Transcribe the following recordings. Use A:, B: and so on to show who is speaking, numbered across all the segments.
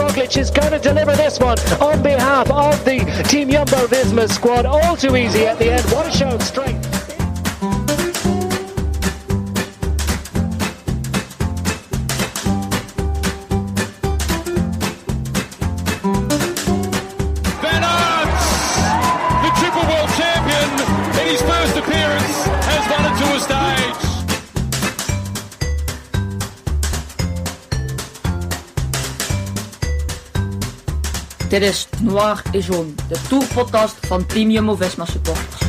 A: Roglic is going to deliver this one on behalf of the Team Jumbo Visma squad. All too easy at the end. What a show of strength.
B: Dit is Noir et Jaune, de tourpodcast van Team Jumbo-Visma supporters.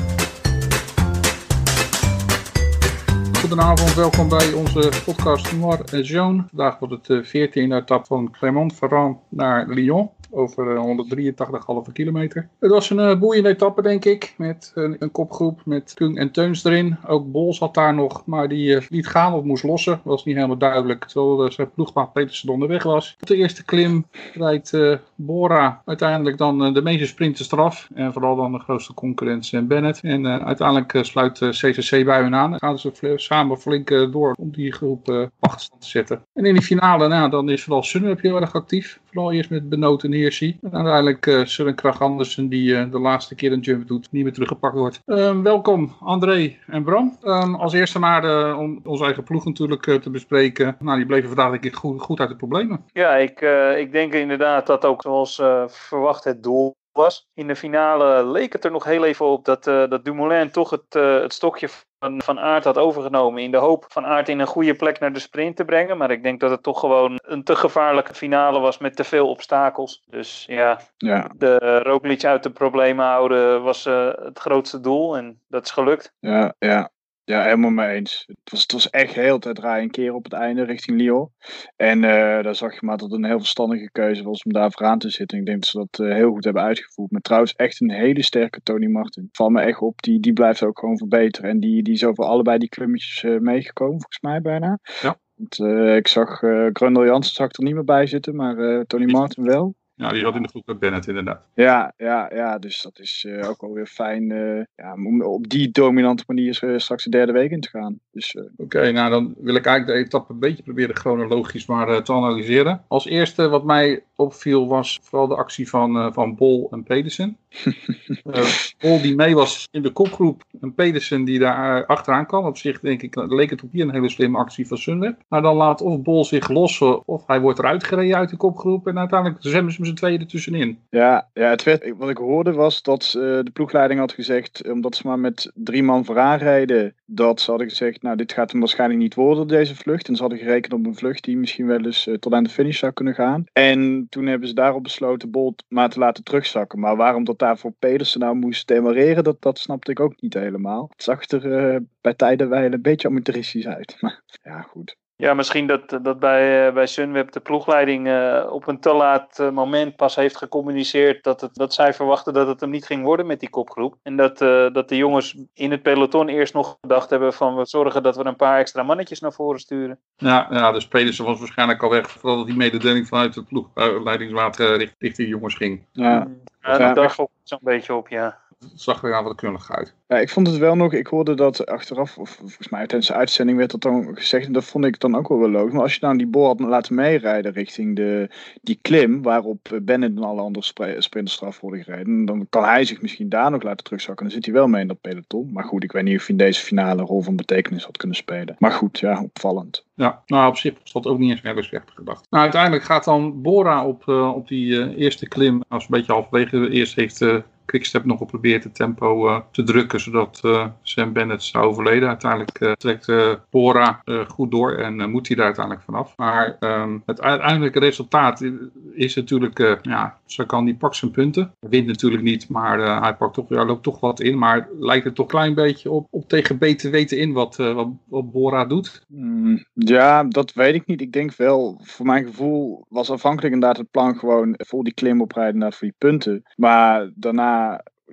C: Goedenavond, welkom bij onze podcast Noir et Jaune. Vandaag wordt het de 14e etappe van Clermont-Ferrand naar Lyon. Over eh, 183,5 kilometer. Het was een eh, boeiende etappe, denk ik. Met een, een kopgroep met Kung en Teuns erin. Ook Bol zat daar nog, maar die eh, liet gaan of moest lossen. Was niet helemaal duidelijk. Terwijl eh, zijn ploegmaat Petersen onderweg was. Op de eerste klim rijdt eh, Bora uiteindelijk dan eh, de meeste sprinters eraf. En vooral dan de grootste concurrent Sam Bennett. En eh, uiteindelijk eh, sluit eh, CCC bij hun aan. En gaan ze samen flink eh, door om die groep eh achterstand te zetten. En in die finale, nou, dan is vooral Sunweb heel erg actief. Vooral eerst met Benoot en En uiteindelijk eh Søren Kragh Andersen die eh, de laatste keer een jump doet. Niet meer teruggepakt wordt. Ehm, welkom André en Bram. Ehm, als eerste maar de, om onze eigen ploeg natuurlijk eh, te bespreken. Nou, die bleven vandaag denk ik goed, goed uit de problemen.
D: Ja, ik, eh, ik denk inderdaad dat ook zoals eh, verwacht het doel was. In de finale leek het er nog heel even op dat, eh, dat Dumoulin toch het, eh, het stokje van, van Aert had overgenomen. In de hoop van Aert in een goede plek naar de sprint te brengen. Maar ik denk dat het toch gewoon een te gevaarlijke finale was met te veel obstakels. Dus ja,
E: Ja,
D: de Roglic uit de problemen houden was eh, het grootste doel. En dat is gelukt.
E: ja, ja. Ja, helemaal mee eens. Het was, het was echt heel tijd draaien een keer op het einde richting Lyon. En eh, daar zag je maar dat het een heel verstandige keuze was om daar vooraan te zitten. Ik denk dat ze dat eh, heel goed hebben uitgevoerd. Maar trouwens echt een hele sterke Tony Martin. Valt me echt op, die, die blijft ook gewoon verbeteren. En die, die is over allebei die klimmetjes eh, meegekomen, volgens mij bijna.
C: Ja.
E: Want, ik zag Grundel Jansen zag er niet meer bij zitten, maar Tony Martin wel.
C: Ja, die zat in de groep met Bennett inderdaad.
E: Ja, ja, ja, dus dat is eh, ook wel weer fijn eh, ja, om op die dominante manier eh, straks de derde week in te gaan. Dus eh,
C: Oké, nou dan wil ik eigenlijk de etappe een beetje proberen chronologisch maar eh, te analyseren. Als eerste wat mij opviel was vooral de actie van, eh, van Bol en Pedersen. Eh, Bol die mee was in de kopgroep en Pedersen die daar achteraan kwam. Op zich denk ik, leek het ook hier een hele slimme actie van Sunweb. Maar dan laat of Bol zich lossen of hij wordt eruit gereden uit de kopgroep. En uiteindelijk zwemmen ze z'n tweeën ertussenin.
E: ja, ja het werd, wat ik hoorde was dat eh, de ploegleiding had gezegd, omdat ze maar met drie man vooraan rijden, dat ze hadden gezegd, nou dit gaat hem waarschijnlijk niet worden deze vlucht. En ze hadden gerekend op een vlucht die misschien wel eens eh, tot aan de finish zou kunnen gaan. En toen hebben ze daarop besloten Bolt maar te laten terugzakken. Maar waarom dat daar voor Pedersen nou moest demareren, dat, dat snapte ik ook niet helemaal. Het zag er eh, bij tijden wel een beetje amateuristisch uit. Maar ja, goed.
D: Ja, misschien dat, dat bij, eh, bij Sunweb de ploegleiding eh, op een te laat eh, moment pas heeft gecommuniceerd dat, het, dat zij verwachten dat het hem niet ging worden met die kopgroep. En dat, eh, dat de jongens in het peloton eerst nog gedacht hebben van we zorgen dat we een paar extra mannetjes naar voren sturen.
C: Ja, ja dus Pedersen was waarschijnlijk al weg voordat dat die mededeling vanuit eh, richt- richting de jongens ging.
E: Ja,
D: Ja,
E: Ja,
D: daar gok ik zo'n beetje op, ja.
C: Zag er aan wat knullig uit.
E: Ja, ik vond het wel nog, ik hoorde dat achteraf, of volgens mij tijdens de uitzending werd dat dan gezegd, en dat vond ik dan ook wel wel logisch. Maar als je nou die boor had laten meerijden richting de, die klim, waarop Bennett en alle andere sprinters eraf worden gereden, dan kan hij zich misschien daar nog laten terugzakken. Dan zit hij wel mee in dat peloton. Maar goed, ik weet niet of hij in deze finale een rol van betekenis had kunnen spelen. Maar goed, ja, opvallend.
C: Ja, nou op zich was dat ook niet eens erg slecht gedacht. Nou, uiteindelijk gaat dan Bora op, eh, op die eh, eerste klim, als een beetje halverwege, eerst heeft eh Quickstep nog geprobeerd het tempo eh, te drukken, zodat eh, Sam Bennett zou overleden. Uiteindelijk eh, trekt Bora goed door en moet hij daar uiteindelijk vanaf. Maar ehm, het uiteindelijke resultaat is natuurlijk, ja, Sagan die pakt zijn punten. Wint natuurlijk niet, maar hij pakt toch, ja, loopt toch wat in. Maar lijkt het toch een klein beetje op, op tegen beter weten in wat, wat, wat Bora doet.
E: Mm, ja, dat weet ik niet. Ik denk wel, voor mijn gevoel was afhankelijk inderdaad het plan gewoon voor die klim oprijden naar voor die punten. Maar daarna,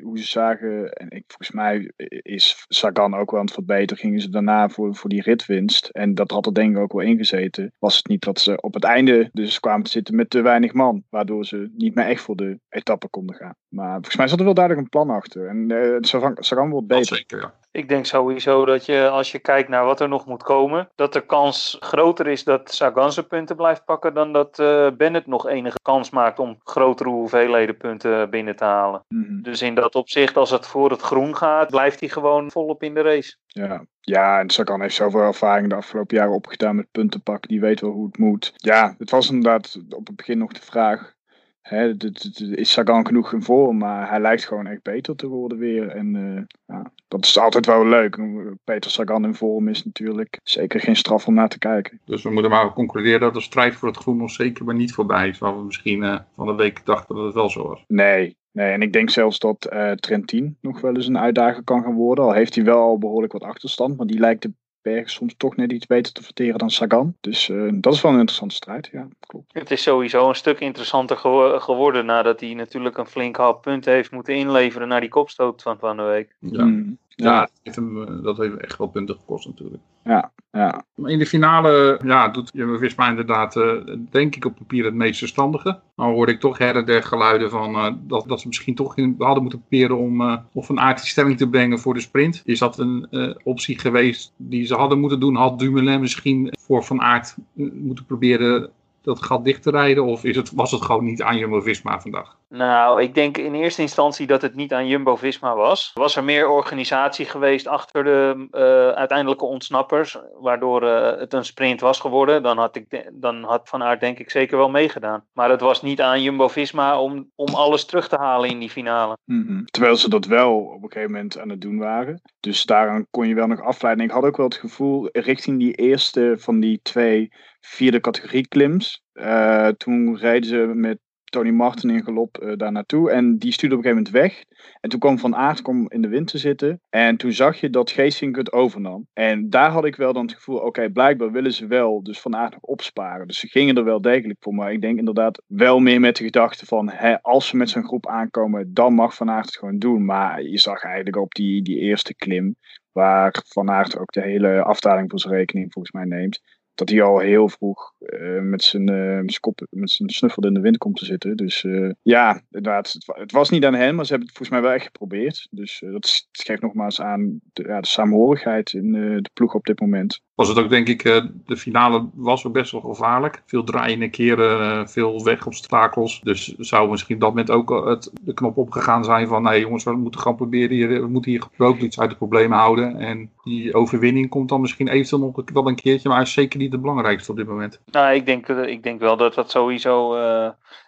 E: hoe ze zagen, en ik, volgens mij is Sagan ook wel aan het verbeteren, gingen ze daarna voor, voor die ritwinst. En dat had er denk ik ook wel ingezeten. Was het niet dat ze op het einde dus kwamen te zitten met te weinig man, waardoor ze niet meer echt voor de etappe konden gaan. Maar volgens mij zat er wel duidelijk een plan achter. En eh, Sagan, Sagan wordt beter.
C: zeker, ja.
D: Ik denk sowieso dat je, als je kijkt naar wat er nog moet komen, dat de kans groter is dat Sagan zijn punten blijft pakken dan dat uh, Bennett nog enige kans maakt om grotere hoeveelheden punten binnen te halen.
E: Mhm.
D: Dus in dat opzicht, als het voor het groen gaat, blijft hij gewoon volop in de race.
E: Ja. ja, en Sagan heeft zoveel ervaring de afgelopen jaren opgedaan met punten pakken. Die weet wel hoe het moet. Ja, het was inderdaad op het begin nog de vraag. Hè, is Sagan genoeg in vorm? Maar hij lijkt gewoon echt beter te worden weer. En eh, ja, dat is altijd wel leuk. Peter Sagan in vorm is natuurlijk zeker geen straf om naar te kijken.
C: Dus we moeten maar concluderen dat de strijd voor het groen nog zeker maar niet voorbij is. Waar we misschien eh, van de week dachten dat het wel zo was.
E: Nee, nee. En ik denk zelfs dat Trentin nog wel eens een uitdager kan gaan worden. Al heeft hij wel al behoorlijk wat achterstand. Maar die lijkt de bergen soms toch net iets beter te verteren dan Sagan. Dus eh, dat is wel een interessante strijd. Ja, klopt.
D: Het is sowieso een stuk interessanter gewo- geworden nadat hij natuurlijk een flink hap punten heeft moeten inleveren naar die kopstoot van van de week.
C: Ja,
E: Mm,
C: ja. dat, heeft hem, eh, dat heeft echt wel punten gekost natuurlijk.
E: ja, ja.
C: Maar in de finale ja, doet Jumbo-Visma inderdaad, eh, denk ik op papier het meest verstandige. Maar hoorde ik toch her en der geluiden van eh, dat, dat ze misschien toch in, hadden moeten proberen om eh of een aardige stelling te brengen voor de sprint. Is dat een optie geweest die ze hadden moeten doen? Had Dumoulin misschien voor Van Aert eh, moeten proberen dat gat dicht te rijden? Of is het, was het gewoon niet aan Jumbo-Visma vandaag?
D: Nou, ik denk in eerste instantie dat het niet aan Jumbo-Visma was. Was er meer organisatie geweest achter de eh, uiteindelijke ontsnappers, waardoor eh, het een sprint was geworden, dan had, ik dan had Van Aert denk ik zeker wel meegedaan. Maar het was niet aan Jumbo-Visma om, om alles terug te halen in die finale.
E: Mhm. Terwijl ze dat wel op een gegeven moment aan het doen waren. Dus daaraan kon je wel nog afleiden. Ik had ook wel het gevoel, richting die eerste van die twee vierde categorie klims. eh, toen reden ze met Tony Martin in galop eh, daar naartoe. En die stuurde op een gegeven moment weg. En toen kwam Van Aert kwam in de wind te zitten. En toen zag je dat Geesink het overnam. En daar had ik wel dan het gevoel, oké, blijkbaar willen ze wel dus Van Aert nog opsparen. Dus ze gingen er wel degelijk voor. Maar ik denk inderdaad wel meer met de gedachte van, als ze met zo'n groep aankomen, dan mag Van Aert het gewoon doen. Maar je zag eigenlijk op die, die eerste klim, waar Van Aert ook de hele afdaling voor zijn rekening volgens mij neemt. Dat hij al heel vroeg eh, met, zijn, eh, zijn kop, met zijn snuffel in de wind komt te zitten. Dus eh, ja, inderdaad, het, het was niet aan hen, maar ze hebben het volgens mij wel echt geprobeerd. Dus dat geeft nogmaals aan de, ja, de samenhorigheid in de ploeg op dit moment.
C: Was het ook denk ik, eh, de finale was ook best wel gevaarlijk. Veel draaiende keren, eh, veel wegobstakels. Dus zou misschien dat moment ook het, de knop opgegaan zijn van... nee jongens, we moeten gewoon proberen, hier, we moeten hier ook iets uit de problemen houden. En die overwinning komt dan misschien eventueel nog wel een keertje... maar is zeker niet het belangrijkste op dit moment.
D: Nou, ik denk, eh, ik denk wel dat dat sowieso.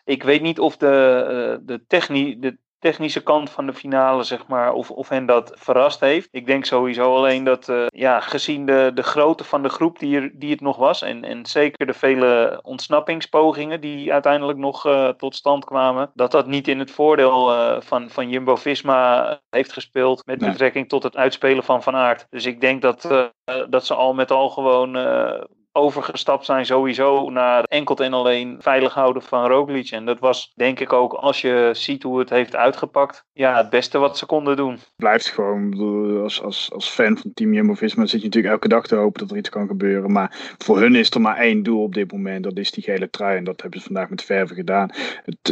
D: ik weet niet of de, eh, de, techni de technische kant van de finale, zeg maar, of, of hen dat verrast heeft. Ik denk sowieso alleen dat, eh, ja, gezien de, de grootte van de groep die, er, die het nog was, en, en zeker de vele ontsnappingspogingen die uiteindelijk nog eh, tot stand kwamen, dat dat niet in het voordeel eh, van, van Jumbo Visma heeft gespeeld met
E: Nee.
D: betrekking tot het uitspelen van Van Aert. Dus ik denk dat, dat ze al met al gewoon. Eh, overgestapt zijn sowieso naar enkel en alleen veilig houden van Roglic. En dat was denk ik ook, als je ziet hoe het heeft uitgepakt, ja, het beste wat ze konden doen.
E: blijft gewoon, als, als, als fan van Team Jumbo-Visma zit je natuurlijk elke dag te hopen dat er iets kan gebeuren. Maar voor hun is er maar één doel op dit moment, dat is die gele trui. En dat hebben ze vandaag met verven gedaan.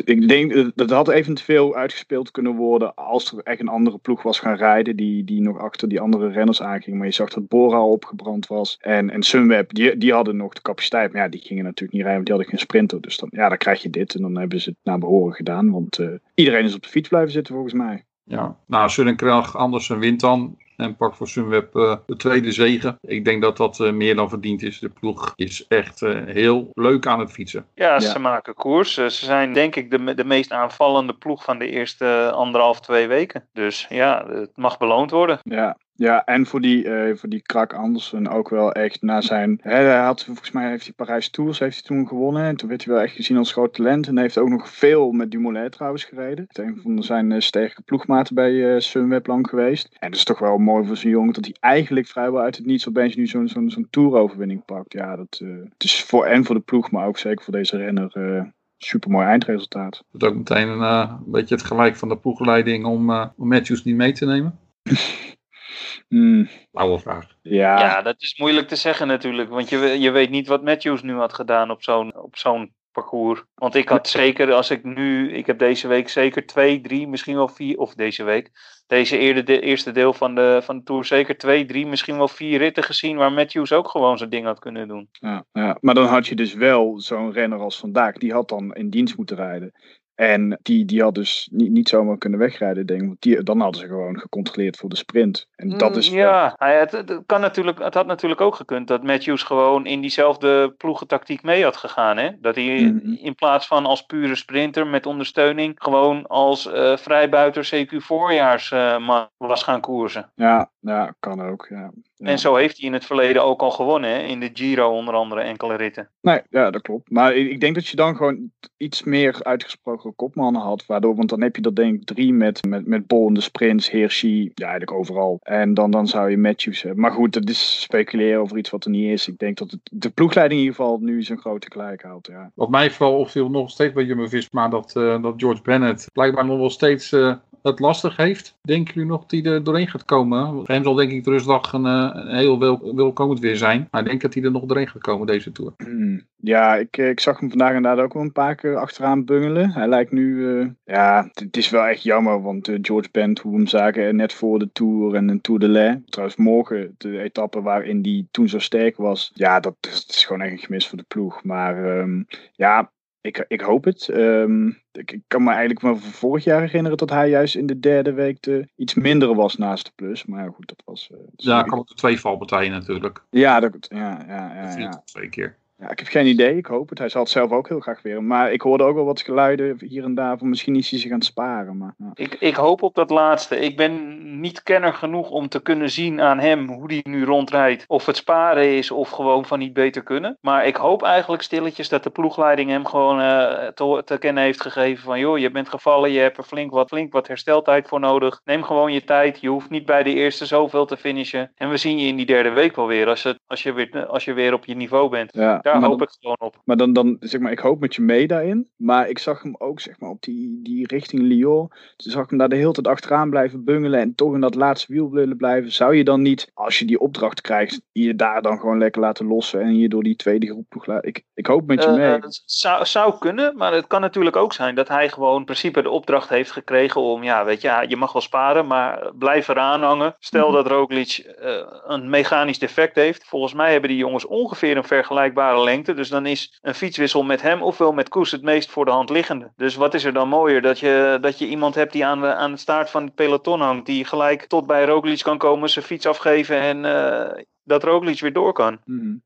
E: Ik denk, dat- dat had eventueel uitgespeeld kunnen worden als er echt een andere ploeg was gaan rijden die, die nog achter die andere renners aanging. Maar je zag dat Bora opgebrand was en, en Sunweb, die hadden nog de capaciteit. Maar ja, die gingen natuurlijk niet rijden, want die hadden geen sprinter. Dus dan, ja, dan krijg je dit en dan hebben ze het naar behoren gedaan. Want eh, iedereen is op de fiets blijven zitten volgens mij.
C: Ja, nou, Sunnenkranch Andersen wint dan. En pakt voor Sunweb eh, de tweede zegen. Ik denk dat dat eh, meer dan verdiend is. De ploeg is echt eh, heel leuk aan het fietsen.
D: Ja,
E: Ja.
D: ze maken koers. Ze zijn denk ik de, de meest aanvallende ploeg van de eerste anderhalf, twee weken. Dus ja, het mag beloond worden.
E: Ja, ja en voor die, eh, voor die Krak Andersen ook wel echt na zijn... Hè, hij had, volgens mij heeft hij Parijs Tours heeft hij toen gewonnen. En toen werd hij wel echt gezien als groot talent. En hij heeft ook nog veel met Dumoulin trouwens gereden. Het is een van zijn sterke ploegmaten bij eh, Sunweb lang geweest. En dat is toch wel mooi voor zo'n jongen dat hij eigenlijk vrijwel uit het niets opeens nu zo'n zo'n zo'n toeroverwinning pakt. Ja, dat eh, het is voor en voor de ploeg, maar ook zeker voor deze renner... eh Super mooi eindresultaat.
C: Het is ook meteen een, eh, een beetje het gelijk van de ploegleiding om, eh, om Matthews niet mee te nemen. Oude vraag.
E: ja,
D: Ja, dat is moeilijk te zeggen natuurlijk. Want je, je weet niet wat Matthews nu had gedaan op zo'n op zo'n parcours. Want ik had zeker, als ik nu, ik heb deze week zeker twee, drie, misschien wel vier, of deze week, deze eerder de, eerste deel van de, van de Tour, zeker twee, drie, misschien wel vier ritten gezien waar Matthews ook gewoon zijn ding had kunnen doen.
E: Ja, ja. Maar dan had je dus wel zo'n renner als Vandaag, die had dan in dienst moeten rijden. En die, die had dus niet, niet zomaar kunnen wegrijden, denk ik. Want die, dan hadden ze gewoon gecontroleerd voor de sprint. En dat is.
D: Mm, ja, het, het, kan natuurlijk, het had natuurlijk ook gekund dat Matthews gewoon in diezelfde ploegentactiek mee had gegaan. Hè? Dat hij
E: Mhm.
D: in plaats van als pure sprinter met ondersteuning, gewoon als eh, vrijbuiter CQ voorjaars eh, was gaan koersen.
E: Ja, ja, kan ook. Ja. Ja.
D: En zo heeft hij in het verleden ook al gewonnen, hè? in de Giro onder andere enkele ritten.
E: Nee, ja, dat klopt. Maar ik ik denk dat je dan gewoon iets meer uitgesproken kopmannen had. Waardoor, want dan heb je dat denk ik drie met, met, met Bol in de sprints, Hirschi, ja eigenlijk overal. En dan, dan zou je Matthews hebben. Maar goed, dat is speculeren over iets wat er niet is. Ik denk dat het, de ploegleiding in ieder geval nu zijn grote gelijk houdt. Ja.
C: Wat mij vooral opviel nog steeds bij Jumbo-Visma, dat, eh, dat George Bennett blijkbaar nog wel steeds eh, het lastig heeft. Denken jullie nog hij er doorheen gaat komen? Hem zal denk ik de rustdag een, eh, een heel wel, welkomend weer zijn. Maar ik denk dat hij er nog doorheen gaat komen deze Tour.
E: Ja, ik, eh, ik zag hem vandaag inderdaad ook wel een paar keer achteraan bungelen. Hij lijkt nu, eh, ja, het- is wel echt jammer, want George Bent, hoe we hem zagen, net voor de Tour en een Tour de Lais. Trouwens, morgen de etappe waarin die toen zo sterk was. Ja, dat, is- dat is gewoon echt een gemis voor de ploeg. Maar ehm, ja, ik, ik hoop het. Ehm, ik, ik kan me eigenlijk wel van vorig jaar herinneren dat hij juist in de derde week de, iets minder was naast de plus. Maar ja, goed, dat was... eh,
C: Ja, ook de twee valpartijen natuurlijk.
E: ja, dat, ja, ja, ja,
C: Dat
E: ja.
C: ja. Twee keer.
E: Ja, ik heb geen idee. Ik hoop het. Hij zal het zelf ook heel graag weer. Maar ik hoorde ook wel wat geluiden hier en daar van misschien is hij zich aan het sparen. Maar, ja.
D: Ik, ik hoop op dat laatste. Ik ben niet kenner genoeg om te kunnen zien aan hem hoe die nu rondrijdt. Of het sparen is of gewoon van niet beter kunnen. Maar ik hoop eigenlijk stilletjes dat de ploegleiding hem gewoon eh, te, te kennen heeft gegeven van joh, je bent gevallen, je hebt er flink wat, flink wat hersteltijd voor nodig. Neem gewoon je tijd. Je hoeft niet bij de eerste zoveel te finishen. En we zien je in die derde week wel weer als, het, als, je, weer, als je weer op je niveau bent.
E: Ja,
D: Daar
E: maar
D: hoop
E: dan,
D: ik gewoon op.
E: maar dan, dan, zeg maar, ik hoop met je mee daarin. Maar ik zag hem ook, zeg maar, op die, die richting Lyon. Toen zag ik hem daar de hele tijd achteraan blijven bungelen. En toch in dat laatste wiel willen blijven. Zou je dan niet, als je die opdracht krijgt, je daar dan gewoon lekker laten lossen. En je door die tweede groep laten. Ik, ik hoop met je
D: Eh,
E: mee.
D: het zou, zou kunnen, maar het kan natuurlijk ook zijn dat hij gewoon in principe de opdracht heeft gekregen om, ja, weet je, je mag wel sparen, maar blijf eraan hangen. Stel
E: Mhm.
D: dat Roglic eh, een mechanisch defect heeft. Volgens mij hebben die jongens ongeveer een vergelijkbare lengte, dus dan is een fietswissel met hem ofwel met Koes het meest voor de hand liggende. Dus wat is er dan mooier dat je, dat je iemand hebt die aan aan de staart van het peloton hangt, die gelijk tot bij Roglic kan komen, zijn fiets afgeven en eh, dat Roglic weer door kan.
E: Mhm.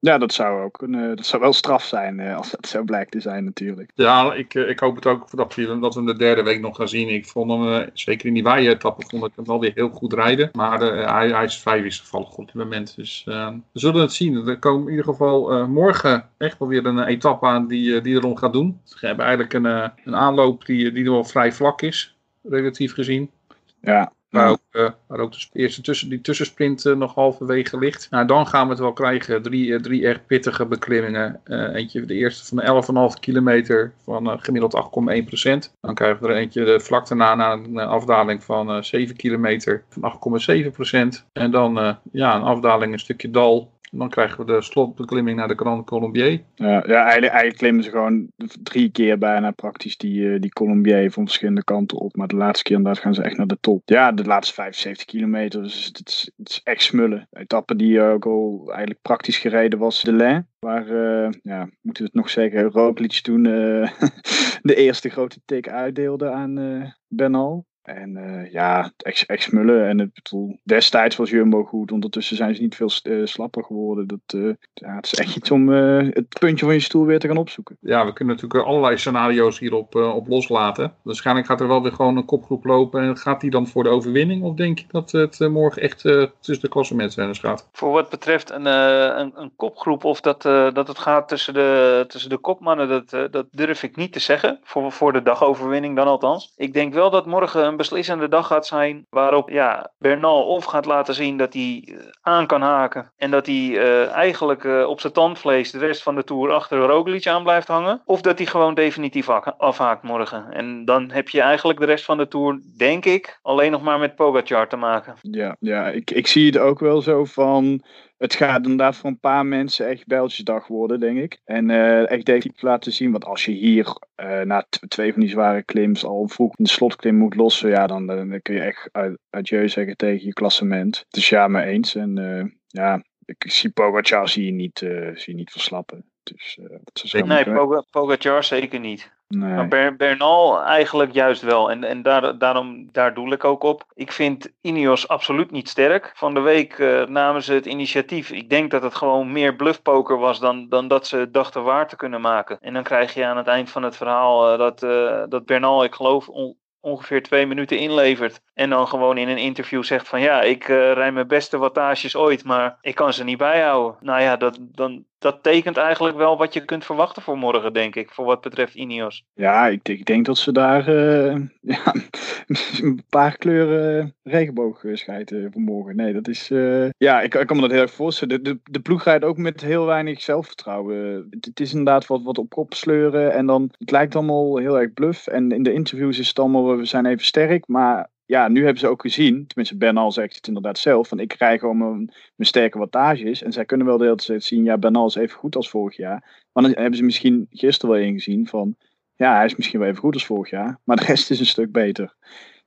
E: Ja, dat zou ook een, eh, dat zou wel straf zijn eh, als dat zo blijkt te zijn natuurlijk.
C: Ja, ik, eh, ik hoop het ook dat we, dat we hem de derde week nog gaan zien. Ik vond hem, eh, zeker in die waaien-etappe, vond ik hem wel weer heel goed rijden. Maar eh, hij, hij is vrij wisselvallig op dit moment. Dus eh, we zullen het zien. Er komen in ieder geval eh, morgen echt wel weer een etappe aan die, die erom gaat doen. Ze hebben eigenlijk een, eh, een aanloop die, die wel vrij vlak is, relatief gezien.
E: Ja,
C: Waar ook, eh, waar ook de eerste tussen, die tussensprint eh, nog halverwege ligt. Nou, dan gaan we het wel krijgen. Drie, eh, drie erg pittige beklimmingen. Eentje, de eerste van 11,5 kilometer van gemiddeld 8,1% Dan krijgen we er eentje de vlak daarna naar een afdaling van eh 7 kilometer van 8,7% En dan ja, een afdaling een stukje dal. Dan krijgen we de slotbeklimming naar de Grand Colombier.
E: Ja, ja eigenlijk, eigenlijk klimmen ze gewoon drie keer bijna praktisch die, eh, die Colombier van verschillende kanten op. Maar de laatste keer inderdaad gaan ze echt naar de top. Ja, de laatste 75 kilometer, dus het is, het is echt smullen. De etappe die ook al eigenlijk praktisch gereden was, de Lin. Waar, eh, ja, moeten we het nog zeggen, Roglic toen eh, de eerste grote tik uitdeelde aan eh Bernal. En eh, ja, smullen. En het, bedoel, destijds was Jumbo goed. Ondertussen zijn ze niet veel eh, slapper geworden. Dat, eh, ja, het is echt iets om eh, het puntje van je stoel weer te gaan opzoeken.
C: Ja, we kunnen natuurlijk allerlei scenario's hierop eh, op loslaten. Waarschijnlijk gaat er wel weer gewoon een kopgroep lopen. En gaat die dan voor de overwinning? Of denk je dat het eh, morgen echt eh, tussen de klassementsrenners gaat?
D: Voor wat betreft een, eh, een, een kopgroep of dat, eh, dat het gaat tussen de, tussen de kopmannen, dat, eh, dat durf ik niet te zeggen. Voor, voor de dagoverwinning dan althans. Ik denk wel dat morgen beslissende dag gaat zijn waarop ja, Bernal of gaat laten zien dat hij eh, aan kan haken. En dat hij eh, eigenlijk eh, op zijn tandvlees de rest van de Tour achter Roglic aan blijft hangen. Of dat hij gewoon definitief ak- afhaakt morgen. En dan heb je eigenlijk de rest van de Tour, denk ik, alleen nog maar met Pogacar te maken.
E: Ja, ja ik, ik zie het ook wel zo van. Het gaat inderdaad voor een paar mensen echt bijltjesdag worden, denk ik. En uh, echt definitief laten zien, want als je hier uh, na twee van die zware klims al vroeg de slotklim moet lossen, ja, dan, dan kun je echt adieu zeggen tegen je klassement. Dus ja, me eens. En uh, ja, ik zie Pogacar zie je niet, zie je niet verslappen. Dus,
D: uh, nee, Pogacar zeker niet. Maar Bernal eigenlijk juist wel. En, en daar, daarom, daar doel ik ook op. Ik vind Ineos absoluut niet sterk. Van de week uh, namen ze het initiatief. Ik denk dat het gewoon meer bluffpoker was dan, dan dat ze dachten waar te kunnen maken. En dan krijg je aan het eind van het verhaal uh, dat, uh, dat Bernal, ik geloof, on, ongeveer twee minuten inlevert. En dan gewoon in een interview zegt van ja, ik rij mijn beste wattages ooit, maar ik kan ze niet bijhouden. Nou ja, dat, dan, dat tekent eigenlijk wel wat je kunt verwachten voor morgen, denk ik, voor wat betreft Ineos.
E: Ja, ik, ik denk dat ze daar uh, ja, een paar kleuren regenboog scheiden voor morgen. Nee, dat is. Ja, ik, ik kan me dat heel erg voorstellen. De, de, ploeg rijdt ook met heel weinig zelfvertrouwen. Het, het, is inderdaad wat, wat op kop sleuren en dan. Het lijkt allemaal heel erg bluff. En in de interviews is het allemaal, we zijn even sterk, maar ja, nu hebben ze ook gezien, tenminste Bernal zegt het inderdaad zelf, van ik krijg gewoon mijn, mijn sterke wattages. En zij kunnen wel de hele tijd zien, ja, Bernal is even goed als vorig jaar. Maar dan hebben ze misschien gisteren wel ingezien van, ja, hij is misschien wel even goed als vorig jaar, maar de rest is een stuk beter.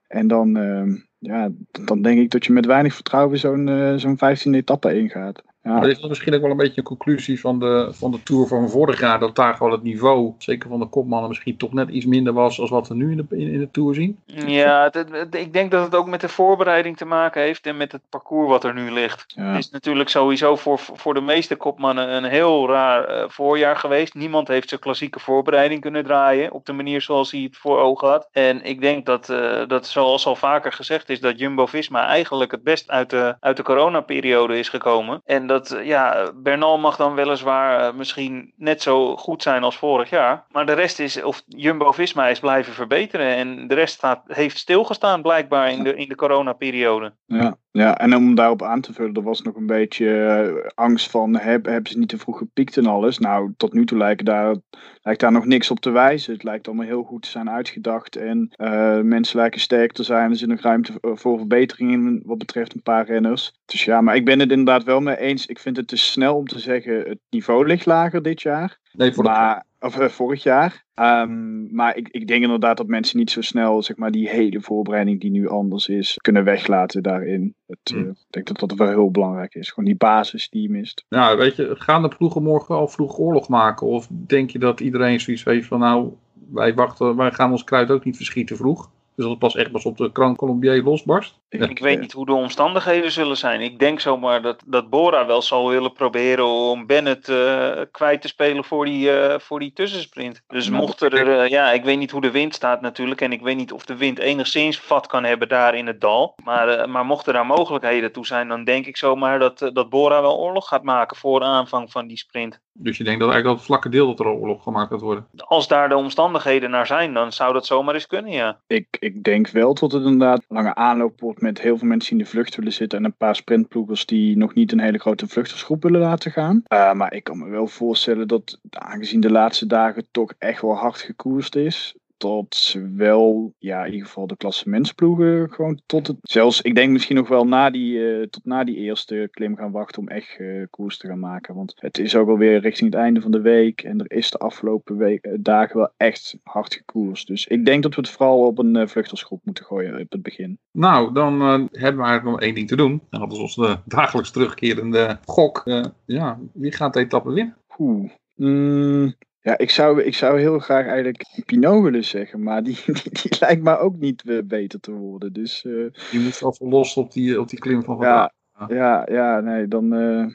E: En dan, uh, ja, dan denk ik dat je met weinig vertrouwen zo'n uh, zo'n 15 etappe ingaat.
C: Ja. dit is misschien ook wel een beetje een conclusie van de, van de Tour van vorig jaar. Dat daar gewoon het niveau, zeker van de kopmannen, misschien toch net iets minder was als wat we nu in de, in, de Tour zien.
D: Ja, het, ik denk dat het ook met de voorbereiding te maken heeft en met het parcours wat er nu ligt. Het is natuurlijk sowieso voor, voor de meeste kopmannen een heel raar uh, voorjaar geweest. Niemand heeft zijn klassieke voorbereiding kunnen draaien op de manier zoals hij het voor ogen had. En ik denk dat, uh, dat zoals al vaker gezegd is, dat Jumbo-Visma eigenlijk het best uit de, uit de coronaperiode is gekomen. En dat dat, eh, ja, Bernal mag dan weliswaar uh, misschien net zo goed zijn als vorig jaar. Maar de rest is, of Jumbo-Visma is blijven verbeteren. En de rest staat, heeft stilgestaan blijkbaar in de, in de coronaperiode.
E: Ja, ja, en om daarop aan te vullen, er was nog een beetje uh, angst van, heb, hebben ze niet te vroeg gepiekt en alles? Nou, tot nu toe lijkt daar, lijkt daar nog niks op te wijzen. Het lijkt allemaal heel goed te zijn uitgedacht. En uh, mensen lijken sterk te zijn. Er zit nog ruimte voor verbeteringen wat betreft een paar renners. Dus ja, maar ik ben het inderdaad wel mee eens. Ik vind het te snel om te zeggen, het niveau ligt lager dit jaar.
C: Nee, voor
E: maar, of, uh, vorig jaar. Um, maar ik, ik denk inderdaad dat mensen niet zo snel zeg maar, die hele voorbereiding die nu anders is, kunnen weglaten daarin. Het, hmm. uh, ik denk dat dat wel heel belangrijk is. Gewoon die basis die je mist.
C: Nou, weet je, gaan de ploegen morgen al vroeg oorlog maken? Of denk je dat iedereen zoiets heeft van nou, wij wachten, wij gaan ons kruid ook niet verschieten vroeg? Dus dat het pas echt pas op de Grand Colombier losbarst.
D: Ik, ik weet niet hoe de omstandigheden zullen zijn. Ik denk zomaar dat, dat Bora wel zal willen proberen om Bennett uh, kwijt te spelen voor die, uh, voor die tussensprint. Dus mocht er, uh, ja, ik weet niet hoe de wind staat natuurlijk. En ik weet niet of de wind enigszins vat kan hebben daar in het dal. Maar, maar mochten daar mogelijkheden toe zijn, dan denk ik zomaar dat, dat Bora wel oorlog gaat maken voor de aanvang van die sprint.
C: Dus je denkt dat eigenlijk dat het vlakke deel dat er oorlog gemaakt gaat worden?
D: Als daar de omstandigheden naar zijn, dan zou dat zomaar eens kunnen, ja.
E: Ik, ik denk wel dat het inderdaad lange aanloop wordt met heel veel mensen die in de vlucht willen zitten en een paar sprintploegers die nog niet een hele grote vluchtersgroep willen laten gaan. Uh, maar ik kan me wel voorstellen dat, aangezien de laatste dagen toch echt wel hard gekoerst is, dat wel, ja, in ieder geval de klassementsploegen gewoon tot het, zelfs ik denk misschien nog wel na die, uh, tot na die eerste klim gaan wachten om echt uh, koers te gaan maken. Want het is ook alweer richting het einde van de week en er is de afgelopen week, uh, dagen wel echt hard gekoerst. Dus ik denk dat we het vooral op een vluchtersgroep moeten gooien op het begin.
C: Nou, dan hebben we eigenlijk nog één ding te doen. En dat is onze dagelijks terugkerende gok. ja, wie gaat de etappe winnen?
E: Oeh. Mm, ja, ik zou, ik zou heel graag eigenlijk Pinot willen zeggen, maar die, die, die lijkt me ook niet uh, beter te worden. Dus, uh,
C: die moet wel los op die, op die klim van
E: vandaag. Ja, ja, ja, nee, dan, uh,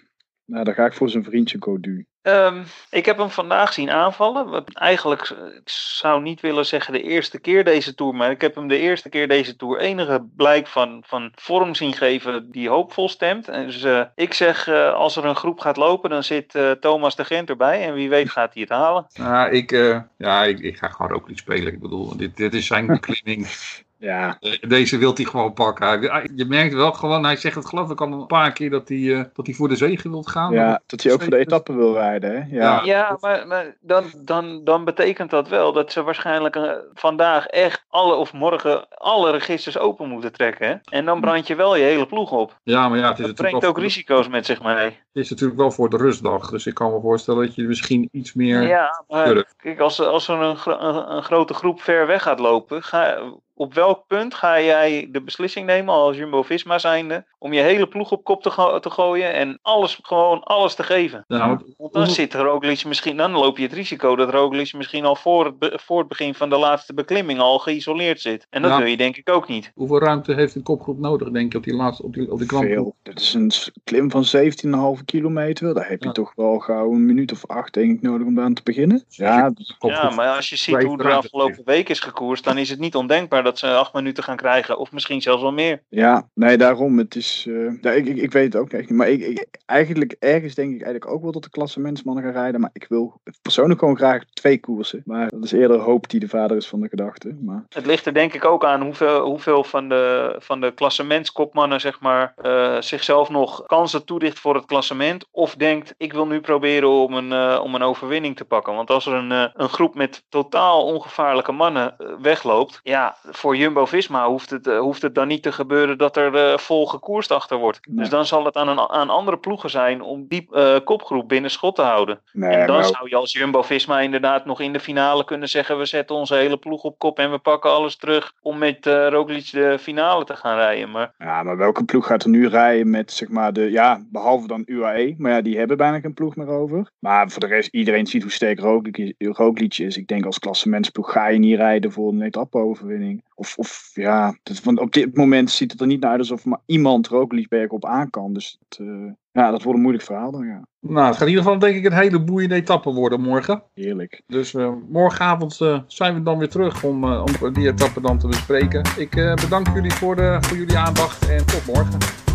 E: nou, dan ga ik voor zijn vriendje Godu.
D: Um, ik heb hem vandaag zien aanvallen. Eigenlijk, ik zou niet willen zeggen de eerste keer deze tour, maar ik heb hem de eerste keer deze tour enige blijk van, van vorm zien geven die hoopvol stemt. En dus uh, ik zeg, uh, als er een groep gaat lopen, dan zit uh, Thomas de Gent erbij en wie weet gaat hij het halen.
C: Nou, ik, ja, ik, ik ga gewoon ook niet spelen. Ik bedoel, dit, dit is zijn beklimming.
E: Ja,
C: Eh, Deze wil hij gewoon pakken. Je merkt wel gewoon, hij zegt het geloof ik al een paar keer dat hij, eh, dat hij voor de zegen wil gaan.
E: ja, dat hij ook voor de etappe wil rijden. Hè? Ja.
C: Ja.
D: Ja, maar, maar dan, dan, dan betekent dat wel dat ze waarschijnlijk eh, vandaag echt alle of morgen alle registers open moeten trekken. Hè? En dan brand je wel je hele ploeg op.
C: Ja, maar ja, het is,
D: Dat brengt ook risico's met zich mee.
C: het is natuurlijk wel voor de rustdag. Dus ik kan me voorstellen dat je misschien iets meer...
D: Ja, maar kijk, als, als er een, een grote groep ver weg gaat lopen, ga, op welk punt ga jij de beslissing nemen als Jumbo-Visma zijnde om je hele ploeg op kop te, go- te gooien en alles, gewoon alles te geven?
C: Ja, want
D: dan zit Roglic misschien, dan loop je het risico dat Roglic misschien al voor het, be- voor het begin van de laatste beklimming al geïsoleerd zit. En dat
C: Ja.
D: wil je denk ik ook niet.
C: hoeveel ruimte heeft een kopgroep nodig, denk je, op die laatste, op die, op die?
E: Veel. Dit is een klim van 17,5 kilometer. Daar heb je
C: Ja.
E: toch wel gauw een minuut of acht, denk ik, nodig om aan te beginnen. Ja, dat-
C: Kopgroep.
D: Ja, maar als je ziet hoe er
C: ruimte
D: afgelopen week is gekoerst, dan is het niet ondenkbaar dat ze acht minuten gaan krijgen. Of misschien zelfs wel meer.
E: ja nee, daarom. Het is, eh, ja, ik, ik, ik weet het ook. Maar ik, eigenlijk, ergens denk ik eigenlijk ook wel dat de klassementsmannen gaan rijden. Maar ik wil persoonlijk gewoon graag twee koersen. Maar dat is eerder hoop die de vader is van de gedachte. Maar
D: Het ligt er denk ik ook aan hoeveel, hoeveel van de, van de klassementskopmannen zeg maar, eh, zichzelf nog kansen toedicht voor het klassement. Of denkt, ik wil nu proberen om een, eh, om een overwinning te pakken. Want als er een, een groep met totaal ongevaarlijke mannen wegloopt. Ja, voor Jumbo-Visma hoeft het, hoeft het dan niet te gebeuren dat er vol achter wordt.
E: Nee.
D: Dus dan zal het aan, een, aan andere ploegen zijn om die eh, kopgroep binnen schot te houden.
E: nee,
D: En dan
E: maar-
D: zou je als Jumbo-Visma inderdaad nog in de finale kunnen zeggen... we zetten onze hele ploeg op kop en we pakken alles terug... om met eh Roglic de finale te gaan rijden. Maar
E: Ja, maar welke ploeg gaat er nu rijden met, zeg maar, de, ja, behalve dan UAE. Maar ja, die hebben bijna geen ploeg meer over. Maar voor de rest, iedereen ziet hoe sterk Roglic is. Roglic is. Ik denk als klassementsploeg ga je niet rijden voor een etappe-overwinning. Of, of ja, dat, want op dit moment ziet het er niet naar uit alsof maar iemand Roglic bergop aan kan. Dus het, eh, ja, dat wordt een moeilijk verhaal dan, ja.
C: Nou, het gaat in ieder geval denk ik een hele boeiende etappe worden morgen.
E: Heerlijk.
C: Dus eh, morgenavond eh, zijn we dan weer terug om, om die etappe dan te bespreken. Ik bedank jullie voor, de, voor jullie aandacht en tot morgen.